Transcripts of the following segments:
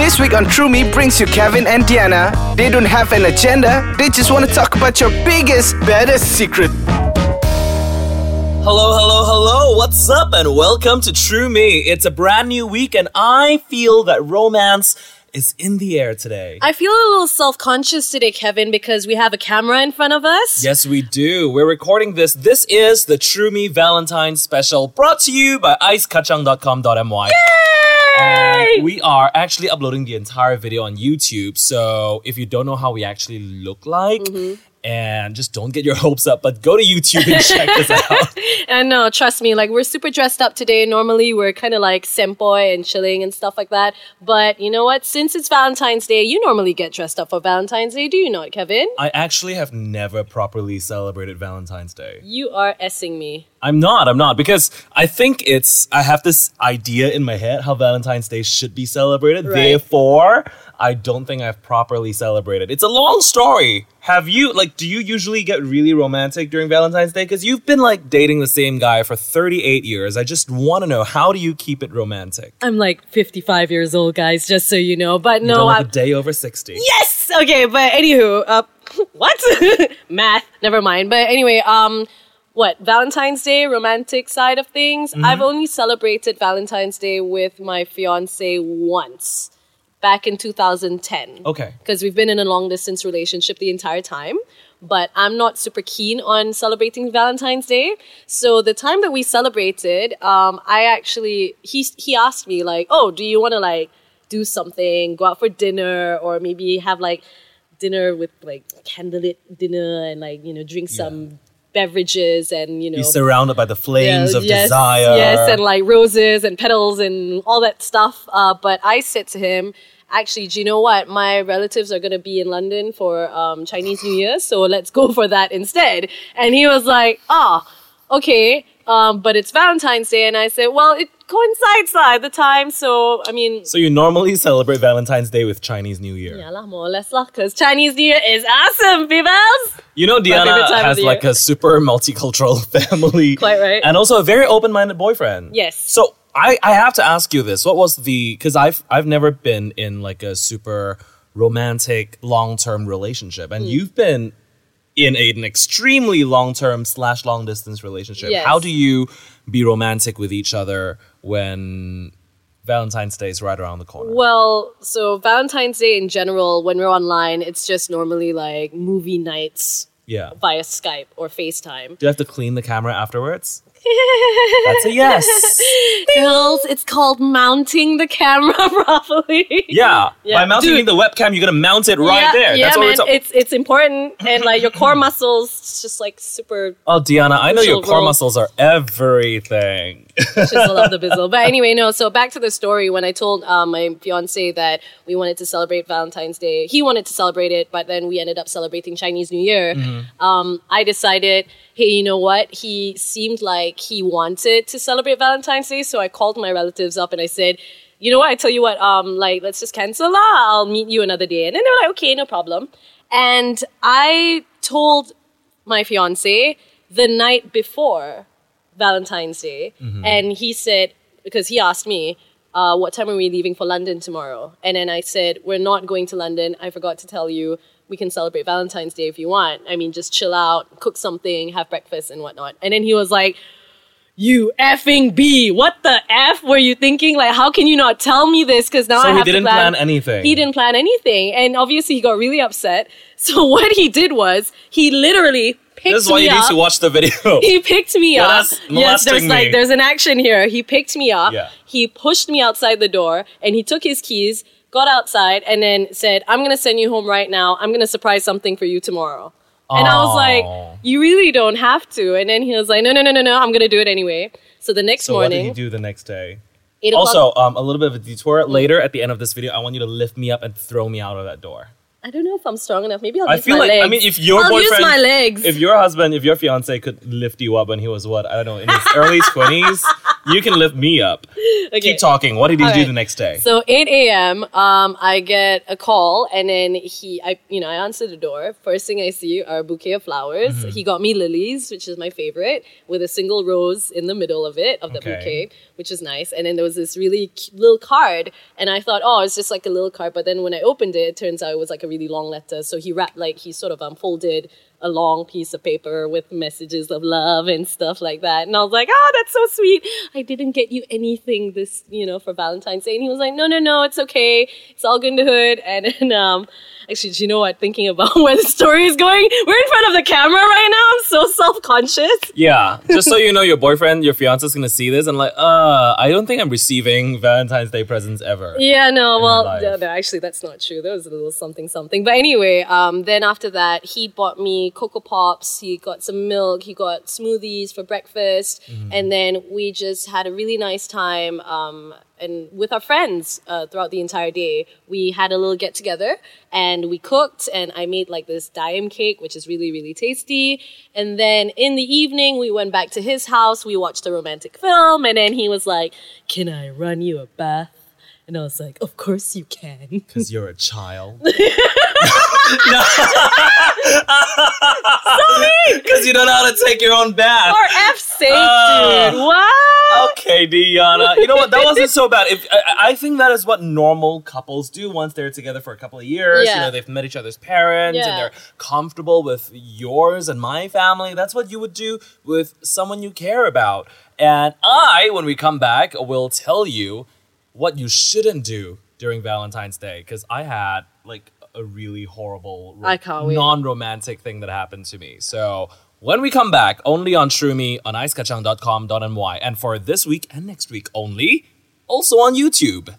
This week on True Me brings you Kevin and Diana. They don't have an agenda, they just want to talk about your biggest, baddest secret. Hello, hello, hello. What's up? And welcome to True Me. It's a brand new week, and I feel that romance is in the air today. I feel a little self conscious today, Kevin, because we have a camera in front of us. Yes, we do. We're recording this. This is the True Me Valentine special brought to you by icekachang.com.my. And we are actually uploading the entire video on YouTube. So if you don't know how we actually look like, mm-hmm. And just don't get your hopes up, but go to YouTube and check this out. And no, trust me, like we're super dressed up today. Normally we're kind of like sempoy and chilling and stuff like that. But you know what? Since it's Valentine's Day, you normally get dressed up for Valentine's Day, do you not, Kevin? I actually have never properly celebrated Valentine's Day. You are essing me. I'm not, I'm not, because I think it's, I have this idea in my head how Valentine's Day should be celebrated. Right. Therefore, I don't think I've properly celebrated. It's a long story. Have you, like, do you usually get really romantic during Valentine's Day? Because you've been, like, dating the same guy for 38 years. I just want to know, how do you keep it romantic? I'm like 55 years old, guys, just so you know. But no, don't I have a day over 60. Yes. Okay, but anywho, uh, what? Math. Never mind. But anyway, um, what Valentine's Day, romantic side of things. I've only celebrated Valentine's Day with my fiance once, back in 2010. Okay. Because we've been in a long distance relationship the entire time. But I'm not super keen on celebrating Valentine's Day. So the time that we celebrated, um, I actually he he asked me like, "Oh, do you want to like do something, go out for dinner, or maybe have like dinner with like candlelit dinner and like you know drink some beverages and you know You're surrounded by the flames yeah, of yes, desire. Yes, and like roses and petals and all that stuff. Uh, but I said to him, actually, do you know what? My relatives are going to be in London for um, Chinese New Year, so let's go for that instead. And he was like, ah, okay, um, but it's Valentine's Day. And I said, well, it coincides lah at the time. So, I mean, so you normally celebrate Valentine's Day with Chinese New Year. yeah, lah, more or less lah, because Chinese New Year is awesome, people. You know, Diana has like year. a super multicultural family. Quite right. And also a very open minded boyfriend. Yes. So I, I have to ask you this. What was the because I've I've never been in like a super romantic long term relationship. And hmm. you've been in a, an extremely long term slash long distance relationship. Yes. How do you be romantic with each other when Valentine's Day is right around the corner? Well, so Valentine's Day in general, when we're online, it's just normally like movie nights yeah. via Skype or FaceTime. Do you have to clean the camera afterwards? That's a yes. Girls, it's called mounting the camera properly. Yeah. Yeah. By mounting Dude. the webcam, you're gonna mount it right yeah, there. Yeah, That's what we're man, talking. it's it's important, and like your core muscles, it's just like super Oh, Diana, I know your core role. muscles are everything. Chisel of the bizzle. But anyway, no. So back to the story. When I told um, my fiance that we wanted to celebrate Valentine's Day, he wanted to celebrate it, but then we ended up celebrating Chinese New Year. Um, I decided, hey, you know what? He seemed like he wanted to celebrate Valentine's Day, so I called my relatives up and I said. You know what? I tell you what. Um, like, let's just cancel lah. I'll meet you another day. And then they were like, okay, no problem. And I told my fiance the night before Valentine's Day, and he said because he asked me, uh, "What time are we leaving for London tomorrow?" And then I said, "We're not going to London. I forgot to tell you. We can celebrate Valentine's Day if you want. I mean, just chill out, cook something, have breakfast, and whatnot." And then he was like. You effing B! What the f were you thinking? Like, how can you not tell me this? Because now So I he didn't to plan. plan anything. He didn't plan anything, and obviously he got really upset. So what he did was he literally picked This is why me you up need to watch the video. he picked me Yeah, up. that's Yes, molesting there's like there's an action here. He picked me up. Yeah. He pushed me outside the door and he took his keys, got outside, and then said, I'm gonna send you home right now. I'm gonna surprise something for you tomorrow. And I was Aw. like, You really don't have to. And then he was like, No, no, no, no, no, I'm gonna do it anyway. So the next so what did morning, he do the next day? eight o'clock. Also, um, a little bit of a detour. Later at the end of this video, I want you to lift me up and throw me out of that door. I don't know if I'm strong enough. Maybe I'll I use feel my like legs. I mean, if your I'll boyfriend, use my legs. if your husband, if your fiance could lift you up when he was what I don't know in his early twenties, you can lift me up. Okay. Keep talking. What did he All do right. the next day? So 8 a.m. Um, I get a call, and then he, I, you know, I answer the door. First thing I see are a bouquet of flowers. Mm-hmm. He got me lilies, which is my favorite, with a single rose in the middle of it of the Okay. bouquet, which is nice. And then there was this really cute little card, and I thought, oh, it's just like a little card. But then when I opened it, it turns out it was like a really long letter. So he wrapped like he sort of unfolded a long piece of paper with messages of love and stuff like that. And I was like, oh, that's so sweet. I didn't get you anything this, you know, for Valentine's Day. And he was like, no, no, no, it's okay. It's all good in the hood. And then, um, actually, do you know what? Thinking about where the story is going, we're in front of the camera right now. I'm so self-conscious. Yeah, just so you know, your boyfriend, your fiance is gonna see this and like, uh, I don't think I'm receiving Valentine's Day presents ever. Yeah, no, well, no, no, actually, that's not true. There was a little something, something. But anyway, um, then after that, he bought me Coco Pops. He got some milk. He got smoothies for breakfast. And then we just had a really nice time. Um, and with our friends uh, throughout the entire day, we had a little get together and we cooked. And I made like this Daim cake, which is really, really tasty. And then in the evening, we went back to his house. We watched a romantic film. And then he was like, Can I run you a bath? And I was like, Of course you can. Because you're a child. Because you don't know how to take your own bath. For F's sake, Ah. dude. What? Okay, Diana. You know what? That wasn't so bad. If I, I think that is what normal couples do once they're together for a couple of years. Yeah. You know, they've met each other's parents Yeah. and they're comfortable with yours and my family. That's what you would do with someone you care about. And I, when we come back, will tell you what you shouldn't do during Valentine's Day because I had like a really horrible, I can't wait. non-romantic thing that happened to me. So when we come back, only on True Me on icekachang.com.my, and for this week and next week only, also on YouTube.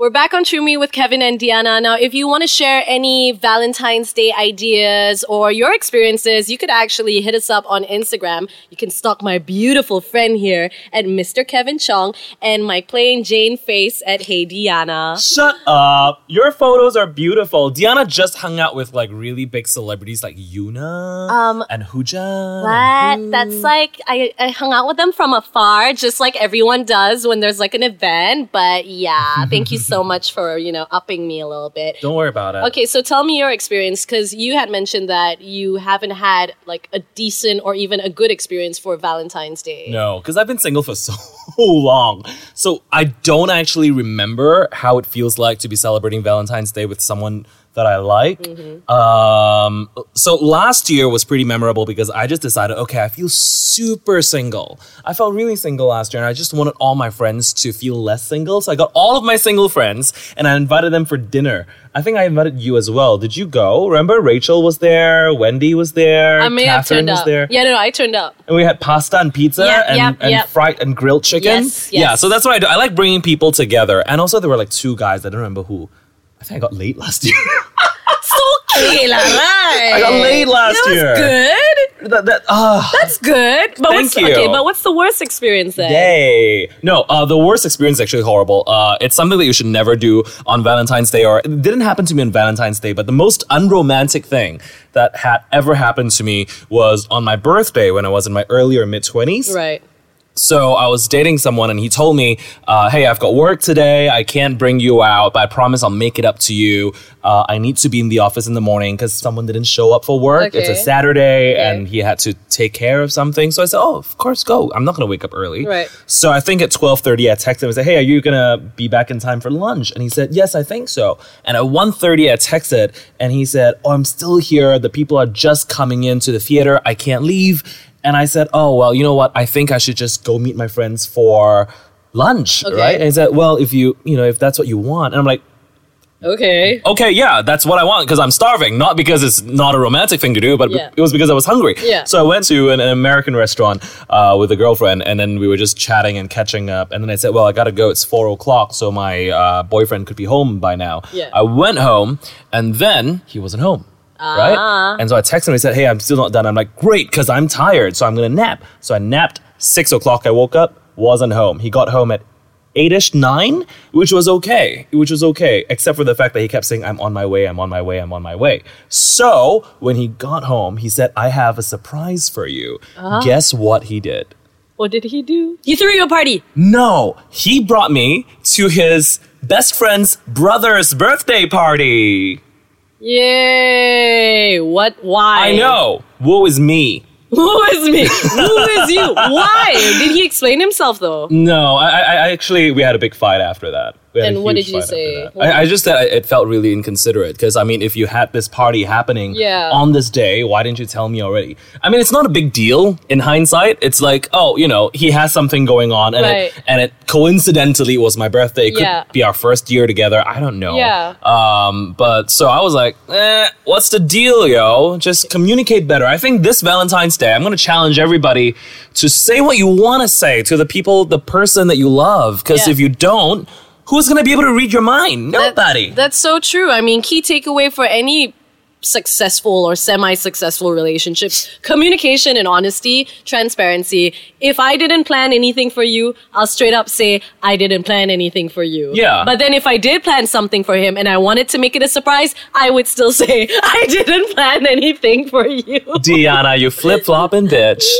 We're back on True Me with Kevin and Diana. Now, if you want to share any Valentine's Day ideas or your experiences, you could actually hit us up on Instagram. You can stalk my beautiful friend here at Mr. Kevin Chong and my plain Jane face at Hey Diana. Shut up! Your photos are beautiful. Diana just hung out with like really big celebrities like Yuna Um, and Huja. What? That's like I, I hung out with them from afar, just like everyone does when there's like an event. But yeah, thank you so much for you know upping me a little bit. Don't worry about it. Okay, so tell me your experience because you had mentioned that you haven't had like a decent or even a good experience for Valentine's Day. No, because I've been single for so long. So I don't actually remember how it feels like to be celebrating Valentine's Day with someone that I like. Um, so last year was pretty memorable because I just decided, okay, I feel super single. I felt really single last year and I just wanted all my friends to feel less single. So I got all of my single friends and I invited them for dinner. I think I invited you as well. Did you go? Remember Rachel was there, Wendy was there, I may have Catherine turned was up. there. Yeah, no, no, I turned up. And we had pasta and pizza Yep, and, yep, and yep. fried and grilled chicken. Yes, Yeah, so that's what I do. I like bringing people together. And also, there were like two guys. I don't remember who. I think I got late last year. Lah, right? I got laid last that was year. good. that, that, ah. That's good. But Thank what's, you. Okay, but what's the worst experience then? Yay. No, uh, the worst experience is actually horrible. Uh, it's something that you should never do on Valentine's Day, or it didn't happen to me on Valentine's Day, but the most unromantic thing that had ever happened to me was on my birthday when I was in my early or mid 20s. Right. So I was dating someone and he told me, uh, hey, I've got work today. I can't bring you out, but I promise I'll make it up to you. Uh, I need to be in the office in the morning because someone didn't show up for work. It's a Saturday Okay. and he had to take care of something. So I said, oh, of course, go. I'm not going to wake up early. Right. So I think at 12.30, I texted him and said, hey, are you going to be back in time for lunch? And he said, yes, I think so. And at 1.30, I texted and he said, oh, I'm still here. The people are just coming into the theater. I can't leave. And I said, oh, well, you know what? I think I should just go meet my friends for lunch, Okay. right? And he said, well, if you, you know, if that's what you want. And I'm like, Okay. okay, yeah, that's what I want because I'm starving, not because it's not a romantic thing to do, but Yeah. it was because I was hungry. Yeah. So I went to an, an American restaurant uh, with a girlfriend, and then we were just chatting and catching up. And then I said, "Well, I gotta go. It's four o'clock, so my uh, boyfriend could be home by now." Yeah. I went home, and then he wasn't home. Right? And so I texted him. He said, "Hey, I'm still not done." I'm like, "Great, because I'm tired, so I'm gonna nap." So I napped. Six o'clock, I woke up. Wasn't home. He got home at eight-ish, nine, which was okay. Which was okay, except for the fact that he kept saying, "I'm on my way. I'm on my way. I'm on my way." So when he got home, he said, "I have a surprise for you." Uh-huh. Guess what he did? What did he do? He threw you a party. No, he brought me to his best friend's brother's birthday party. Yay! What? Why? I know. Woe is me. Who is me? Who is you? Why? Did he explain himself though? No, I, I I actually we had a big fight after that. We had a And what did you say? I, I just said it felt really inconsiderate because I mean, if you had this party happening Yeah. on this day, why didn't you tell me already? I mean, it's not a big deal in hindsight. It's like, oh, you know, he has something going on, and Right. it and it coincidentally was my birthday. It could Yeah. be our first year together. I don't know. Yeah. Um, but so I was like, eh, what's the deal, yo? Just communicate better. I think this Valentine's Day, I'm gonna challenge everybody to say what you want to say to the people, the person that you love. Because Yeah. if you don't, who's gonna be able to read your mind? That- Nobody. that's so true. I mean, key takeaway for any successful or semi-successful relationships communication and honesty transparency if i didn't plan anything for you i'll straight up say i didn't plan anything for you Yeah. but then if i did plan something for him and i wanted to make it a surprise i would still say i didn't plan anything for you Diana, you flip flopping bitch.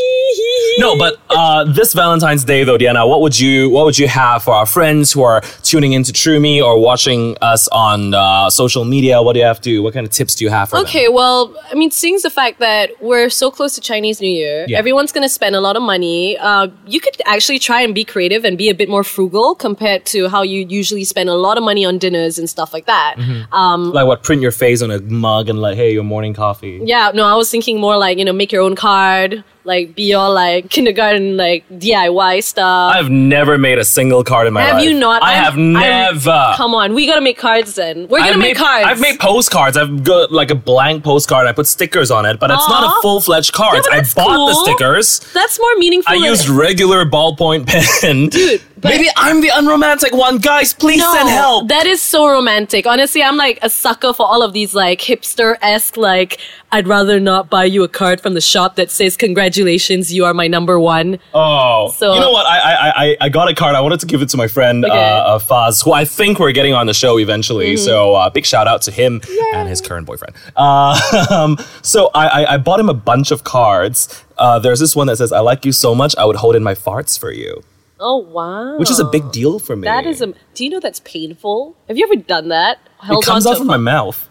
No, but uh, this Valentine's Day, though, Diana, what would you what would you have for our friends who are tuning into True Me or watching us on uh, social media? What do you have to? What kind of tips do you have for them? Okay, well, I mean, seeing the fact that we're so close to Chinese New Year, Yeah. everyone's going to spend a lot of money. Uh, you could actually try and be creative and be a bit more frugal compared to how you usually spend a lot of money on dinners and stuff like that. Mm-hmm. Like what? Print your face on a mug and like, hey, your morning coffee. Yeah, no, I was thinking more like, you know, make your own card, like be all like kindergarten, like DIY stuff. I've never made a single card in my have life. you not? I I'm- have I'm- never. come on, we gotta make cards then. We're gonna I've make made, cards. I've made postcards. I've got like a blank postcard. I put stickers on it, but it's not a full fledged card. Yeah, I bought the stickers. That's more meaningful. I used regular ballpoint pen. Dude, but- maybe I'm the unromantic one. Guys, please send help. That is so romantic. Honestly, I'm like a sucker for all of these like hipster esque like I'd rather not buy you a card from the shop that says congratulations, you are my number one. Oh, So- you know what? I, I I I got a card. I wanted to give it to my friend Okay. uh, uh, Faz, who I think we're getting on the show eventually. Mm-hmm. So uh, big shout out to him and his current boyfriend. Uh, um, so I, I I bought him a bunch of cards. Uh, there's this one that says, "I like you so much, I would hold in my farts for you," Oh wow. which is a big deal for me. That is a do you know that's painful? Have you ever done that? Held It comes out to from my mouth.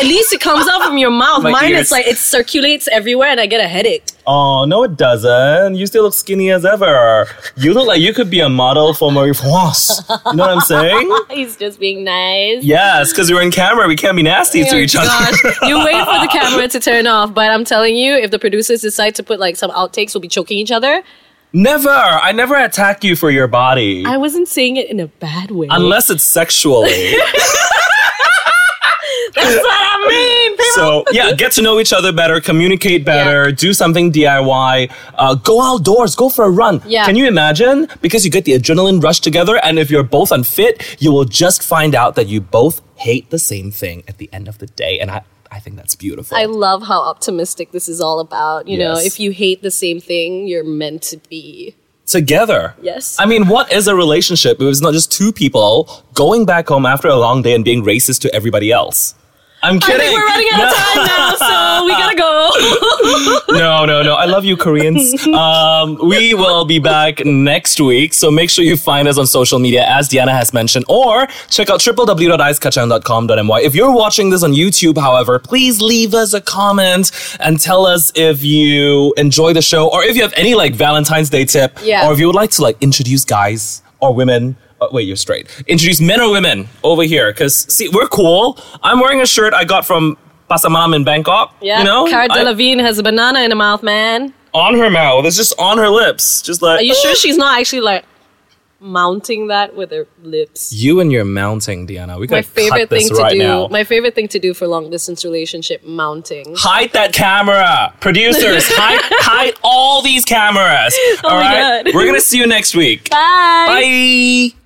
At least it comes out from your mouth. My Mine ears. it's like it circulates everywhere and I get a headache. Oh no, it doesn't. You still look skinny as ever. You look like you could be a model for Marie France. You know what I'm saying? He's just being nice. Yes, because we're in camera, we can't be nasty oh to Oh each other. you wait for the camera to turn off, but I'm telling you, if the producers decide to put like some outtakes, we'll be choking each other. Never. I never attack you for your body. I wasn't saying it in a bad way. Unless it's sexually. That's what I mean. People. so, yeah, get to know each other better, communicate better, do something DIY, uh, go outdoors, go for a run. Yeah. Can you imagine? Because you get the adrenaline rush together, and if you're both unfit, you will just find out that you both hate the same thing at the end of the day. And I, I think that's beautiful. I love how optimistic this is all about. You know, if you hate the same thing, you're meant to be. together. Yes. I mean, what is a relationship if it's not just two people going back home after a long day and being racist to everybody else? I'm I kidding. think we're running out of time now, so we gotta go. no, no, no. I love you, Koreans. Um, we will be back next week, so make sure you find us on social media, as Diana has mentioned, or check out www.icekachang.com.my. If you're watching this on YouTube, however, please leave us a comment and tell us if you enjoy the show, or if you have any like Valentine's Day tip, Yeah. or if you would like to like introduce guys or women. Uh, wait, you're straight. Introduce men or women over here, because see, we're cool. I'm wearing a shirt I got from Pasamam in Bangkok. Yeah, you know, Cara I- Delevingne has a banana in her mouth, man. on her mouth. It's just on her lips. Just like Are you sure she's not actually like mounting that with her lips? You and your mounting, Diana. We gotta favorite cut this thing to right do. now. My favorite thing to do for long distance relationship mounting. hide that camera, producers. hide, hide all these cameras. all Oh my God. we're gonna see you next week. Bye. Bye.